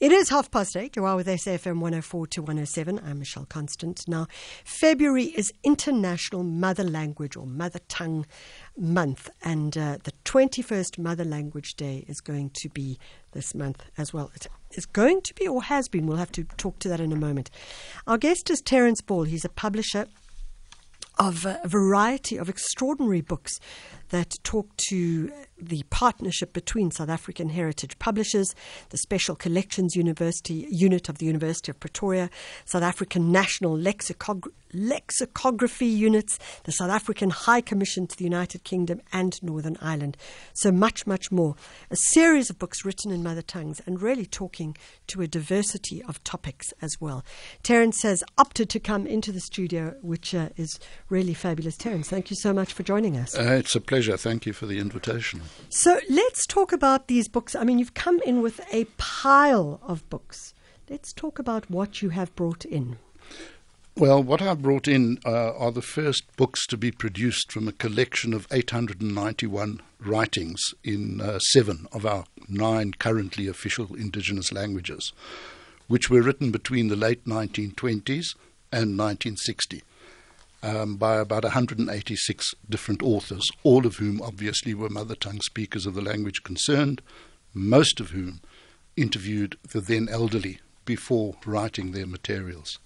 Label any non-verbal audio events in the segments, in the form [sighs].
It is half past eight. You are with SAFM 104 to 107. I'm Michelle Constant. Now, February is International Mother Language or Mother Tongue Month, and uh, the 21st Mother Language Day is going to be this month as well. It is going to be or has been. We'll have to talk to that in a moment. Our guest is Terence Ball. He's a publisher of a variety of extraordinary books that talk to the partnership between South African Heritage Publishers, the Special Collections University unit of the University of Pretoria, South African National Lexicog- Lexicography units, the South African High Commission to the United Kingdom and Northern Ireland. So much, much more. A series of books written in mother tongues and really talking to a diversity of topics as well. Terence has opted to come into the studio, which uh, is really fabulous. Terence, thank you so much for joining us. Uh, it's a pleasure. Thank you for the invitation. So let's talk about these books. I mean, you've come in with a pile of books. Let's talk about what you have brought in. Well, what I've brought in uh, are the first books to be produced from a collection of 891 writings in uh, seven of our nine currently official indigenous languages, which were written between the late 1920s and 1960 um, by about 186 different authors, all of whom obviously were mother tongue speakers of the language concerned, most of whom interviewed the then elderly before writing their materials.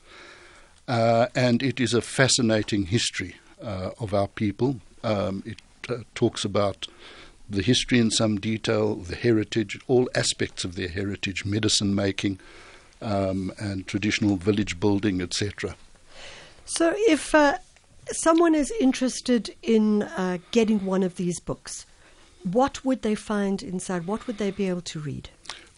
Uh, and it is a fascinating history uh, of our people. Um, it uh, talks about the history in some detail, the heritage, all aspects of their heritage, medicine making, um, and traditional village building, etc. So, if uh, someone is interested in uh, getting one of these books, what would they find inside? What would they be able to read?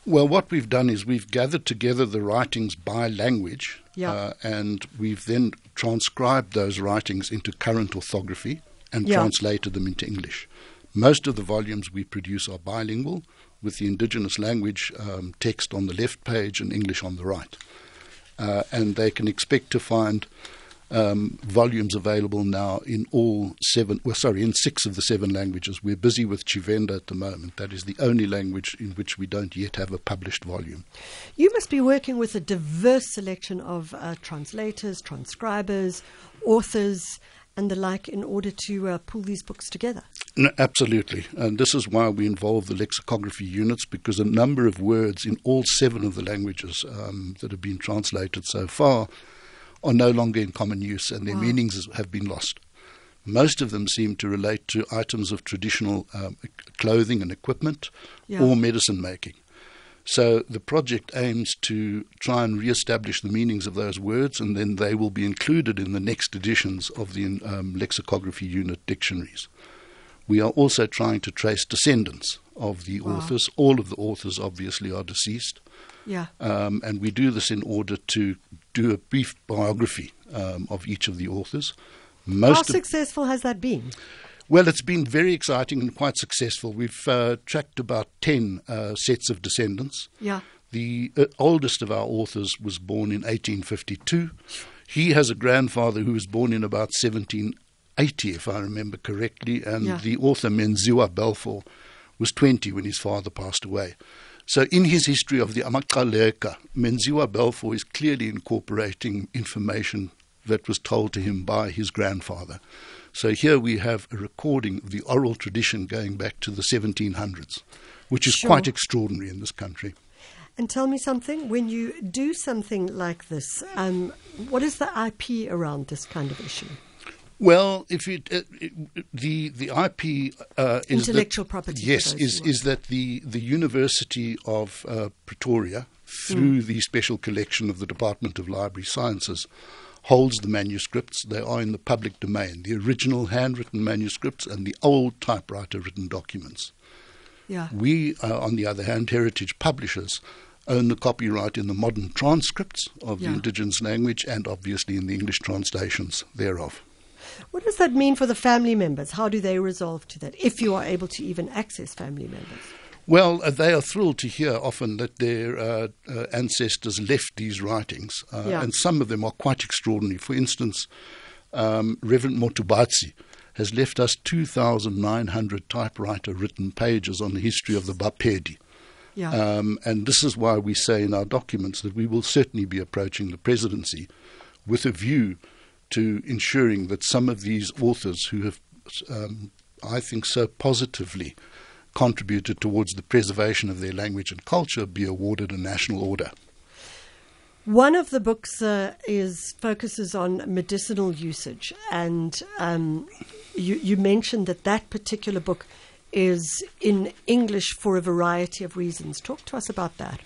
Well, what we've done is we've gathered together the writings by language, yeah. uh, and we've then transcribed those writings into current orthography and yeah. translated them into English. Most of the volumes we produce are bilingual, with the indigenous language um, text on the left page and English on the right. Uh, and they can expect to find um, volumes available now in all seven, well, sorry, in six of the seven languages. We're busy with Tshivenda at the moment. That is the only language in which we don't yet have a published volume. You must be working with a diverse selection of uh, translators, transcribers, authors, and the like in order to uh, pull these books together. No, absolutely. And this is why we involve the lexicography units because a number of words in all seven of the languages um, that have been translated so far are no longer in common use and their wow. meanings have been lost. Most of them seem to relate to items of traditional um, clothing and equipment yeah. or medicine making. So the project aims to try and re-establish the meanings of those words, and then they will be included in the next editions of the um, lexicography unit dictionaries. We are also trying to trace descendants of the wow. authors. All of the authors, obviously, are deceased. Yeah. Um, and we do this in order to do a brief biography um, of each of the authors. Most How successful has that been? Well, it's been very exciting and quite successful. We've uh, tracked about 10 uh, sets of descendants. Yeah. The uh, oldest of our authors was born in 1852. He has a grandfather who was born in about 1780, if I remember correctly, and yeah. the author Menziwa Balfour was 20 when his father passed away. So, in his history of the Amaqaleka, Menziwa Balfour is clearly incorporating information that was told to him by his grandfather. So, here we have a recording of the oral tradition going back to the 1700s, which is sure. quite extraordinary in this country. And tell me something when you do something like this, um, what is the IP around this kind of issue? Well, if you uh, the the IP uh, is intellectual that, property. Yes, is is that the the University of uh, Pretoria through mm. the special collection of the Department of Library Sciences holds the manuscripts. They are in the public domain, the original handwritten manuscripts and the old typewriter written documents. Yeah. We, uh, on the other hand, heritage publishers own the copyright in the modern transcripts of yeah. the indigenous language and obviously in the English translations thereof. What does that mean for the family members? How do they resolve to that, if you are able to even access family members? Well, uh, they are thrilled to hear often that their uh, uh, ancestors left these writings, uh, yeah. and some of them are quite extraordinary. For instance, um, Reverend Motubatsi has left us 2,900 typewriter written pages on the history of the Bapedi. Yeah. Um, and this is why we say in our documents that we will certainly be approaching the presidency with a view to ensuring that some of these authors who have, um, I think, so positively contributed towards the preservation of their language and culture be awarded a national order. One of the books uh, is focuses on medicinal usage, and um, you, you mentioned that that particular book is in English for a variety of reasons. Talk to us about that.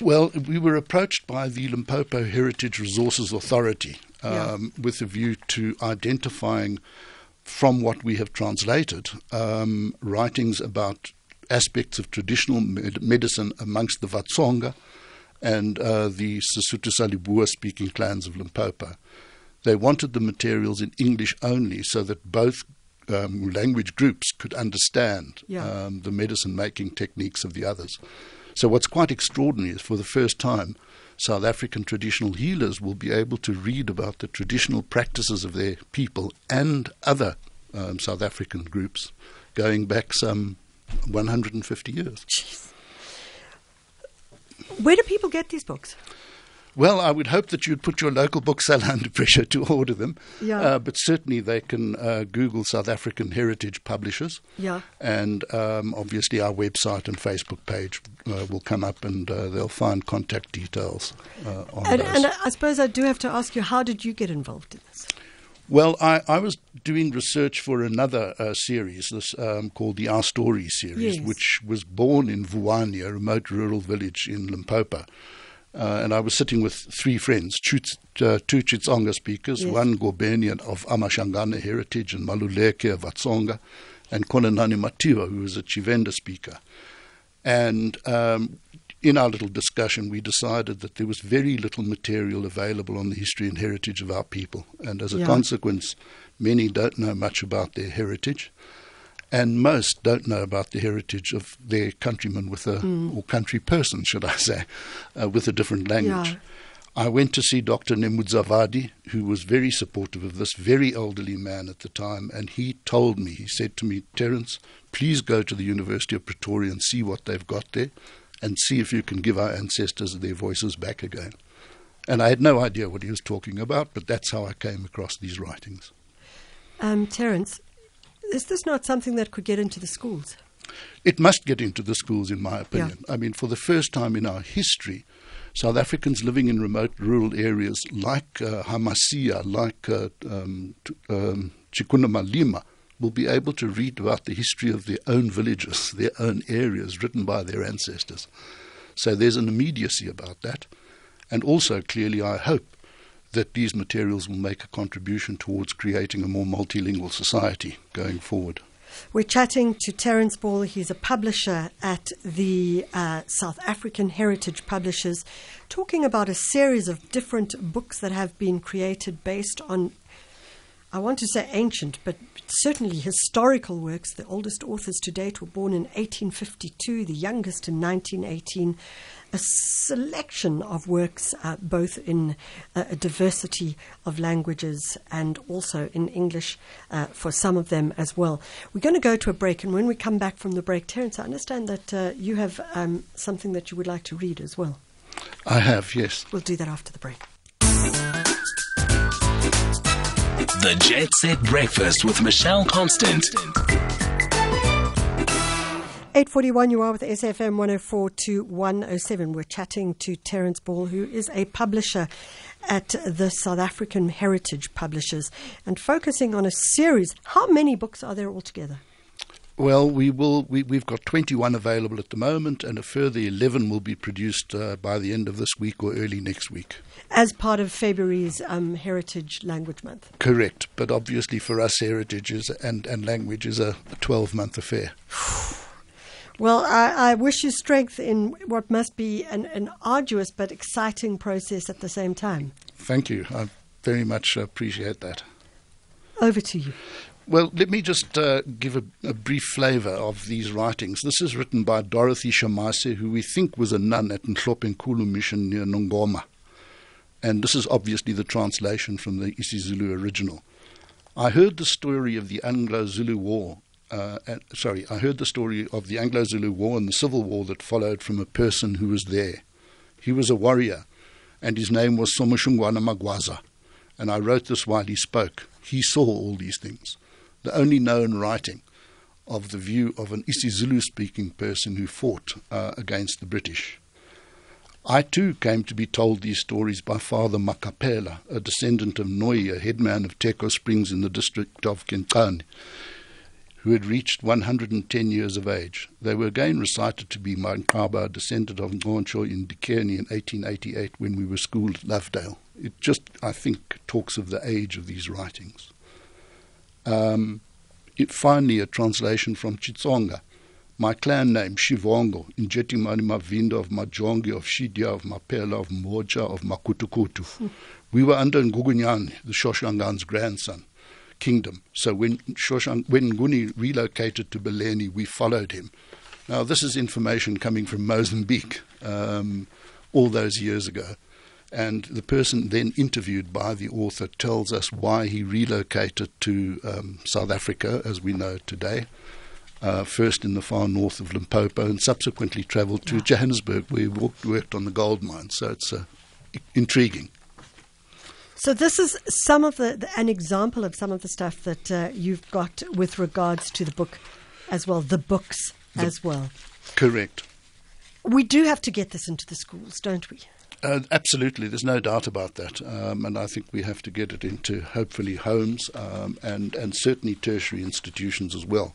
Well, we were approached by the Limpopo Heritage Resources Authority um, Yeah. with a view to identifying, from what we have translated, um, writings about aspects of traditional med- medicine amongst the Vatsonga and uh, the Sesotho sa Leboa speaking clans of Limpopo. They wanted the materials in English only so that both um, language groups could understand Yeah. um, the medicine making techniques of the others. So, what's quite extraordinary is for the first time, South African traditional healers will be able to read about the traditional practices of their people and other um, South African groups going back some 150 years. Where do people get these books? Well, I would hope that you'd put your local bookseller [laughs] under pressure to order them. Yeah. Uh, but certainly they can uh, Google South African Heritage Publishers. Yeah. And um, obviously our website and Facebook page uh, will come up and uh, they'll find contact details uh, on And, and I suppose I do have to ask you, how did you get involved in this? Well, I, I was doing research for another uh, series, this um, called the Our Story series, Yes. which was born in Vuwani, a remote rural village in Limpopo. Uh, and I was sitting with three friends, Chuts- uh, two Xitsonga speakers, Yes. one Gobenian of Amashangana heritage and Maluleke of Vatsonga, and Konanani Matiwa, who was a Tshivenda speaker. And um, in our little discussion, we decided that there was very little material available on the history and heritage of our people. And as a Yeah. consequence, many don't know much about their heritage. And most don't know about the heritage of their countrymen with a, or country person, should I say, uh, with a different language. Yeah. I went to see Dr. Nemudzivhadi, who was very supportive of this very elderly man at the time, and he told me, he said to me, Terence, please go to the University of Pretoria and see what they've got there and see if you can give our ancestors their voices back again. And I had no idea what he was talking about, but that's how I came across these writings. Um, Terence, is this not something that could get into the schools? It must get into the schools, in my opinion. I mean, for the first time in our history, South Africans living in remote rural areas like uh, Hamasia, like uh, um, t- um, Chikunamalima, will be able to read about the history of their own villages, [laughs] their own areas, written by their ancestors. So there's an immediacy about that. And also, clearly, I hope that these materials will make a contribution towards creating a more multilingual society going forward. We're chatting to Terence Ball. He's a publisher at the uh, South African Heritage Publishers, talking about a series of different books that have been created based on, I want to say ancient, but certainly historical works. The oldest authors to date were born in 1852, the youngest in 1918. A selection of works, uh, both in uh, a diversity of languages and also in English uh, for some of them as well. We're going to go to a break, and when we come back from the break, Terence, I understand that uh, you have um, something that you would like to read as well. I have, yes. We'll do that after the break. The Jet Set Breakfast with Michelle Constant. 841, you are with SAFM 104 to 107. We're chatting to Terence Ball, who is a publisher at the South African Heritage Publishers and focusing on a series. How many books are there altogether? Well, we will. We, we've got 21 available at the moment, and a further 11 will be produced uh, by the end of this week or early next week. As part of February's um, Heritage Language Month. Correct, but obviously for us, heritage is, and and language is a 12-month affair. [sighs] Well, I, I wish you strength in what must be an, an arduous but exciting process at the same time. Thank you. I very much appreciate that. Over to you. Well, let me just uh, give a, a brief flavour of these writings. This is written by Dorothy Shamase, who we think was a nun at Nhlopenkulu Mission near Nongoma. And this is obviously the translation from the isiZulu original. I heard the story of the Anglo Zulu War uh, sorry, I heard the story of the Anglo Zulu War and the Civil War that followed from a person who was there. He was a warrior, and his name was Somoshungwana Magwaza. And I wrote this while he spoke. He saw all these things. The only known writing of the view of an isiZulu speaking person who fought uh, against the British. I too came to be told these stories by Father Makapela, a descendant of Noi, a headman of Teko Springs in the district of Kenkani, who had reached 110 years of age. They were again recited to be Mankaba, descendant of Ngoncho in Dikerni in 1888 when we were schooled at Lovedale. It just, I think, talks of the age of these writings. Um, it, finally, a translation from Xitsonga my clan name, Shivongo, in Jetimani Mavinda of Majongi, of Shidia, of Mapela, of Moja, of Makutukutu. Hmm. We were under Ngungunyane, the Shoshangan's grandson, kingdom. So when, Shoshang, when Nguni relocated to Beleni, we followed him. Now, this is information coming from Mozambique um, all those years ago. And the person then interviewed by the author tells us why he relocated to um, South Africa, as we know today uh, first in the far north of Limpopo and subsequently travelled to Johannesburg where he worked, worked on the gold mine. So it's uh, intriguing. So this is some of the, the, an example of some of the stuff that uh, you've got with regards to the book as well, the books the, as well. Correct. We do have to get this into the schools, don't we? Uh, absolutely, there's no doubt about that, um, and I think we have to get it into hopefully homes um, and and certainly tertiary institutions as well.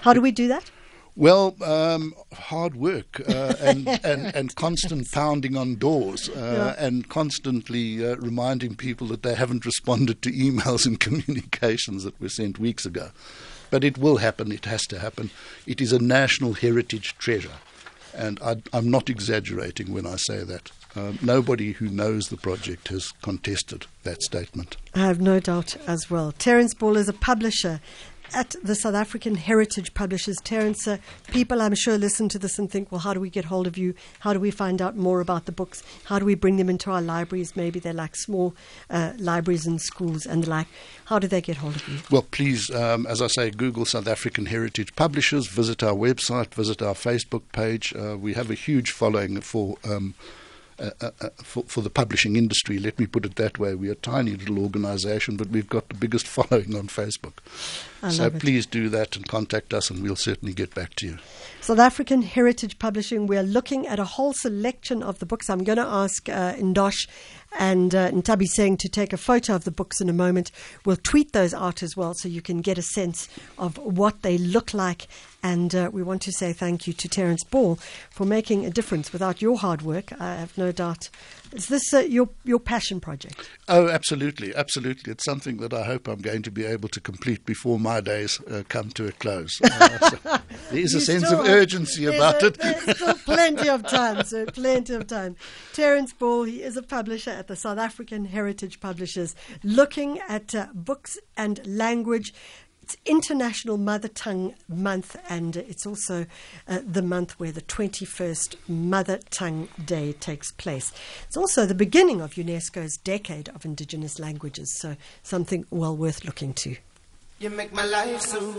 How do we do that? Well, um, hard work uh, and, [laughs] and, and constant pounding on doors uh, yeah. and constantly uh, reminding people that they haven't responded to emails and [laughs] communications that were sent weeks ago. But it will happen, it has to happen. It is a national heritage treasure. And I, am not exaggerating when I say that. Uh, nobody who knows the project has contested that statement. I have no doubt as well. Terence Ball is a publisher at the South African Heritage Publishers. Terence, uh, people I'm sure listen to this and think, well, how do we get hold of you? How do we find out more about the books? How do we bring them into our libraries? Maybe they're like small uh, libraries and schools and the like. How do they get hold of you? Well, please, um, as I say, Google South African Heritage Publishers, visit our website, visit our Facebook page. Uh, we have a huge following for. Um, uh, uh, uh, for, for, the publishing industry. Let me put it that way. We're a tiny little organization, but we've got the biggest [laughs] following on Facebook. so please do that and contact us, and we'll certainly get back to you. South African Heritage Publishing, we're looking at a whole selection of the books. I'm going to ask uh, Ndosh and uh, Ntabi saying to take a photo of the books in a moment. We'll tweet those out as well so you can get a sense of what they look like. And uh, we want to say thank you to Terence Ball for making a difference. Without your hard work, I have no doubt. Is this uh, your, your passion project? Oh, absolutely. Absolutely. It's something that I hope I'm going to be able to complete before my days uh, come to a close. Uh, so [laughs] there is a sense still, of urgency about a, it. There's still plenty of time, sir. Plenty of time. Terence Ball, he is a publisher at the South African Heritage Publishers, looking at uh, books and language. It's International Mother Tongue Month, and it's also uh, the month where the 21st Mother Tongue Day takes place. It's also the beginning of UNESCO's Decade of Indigenous Languages, so something well worth looking to. You make my life so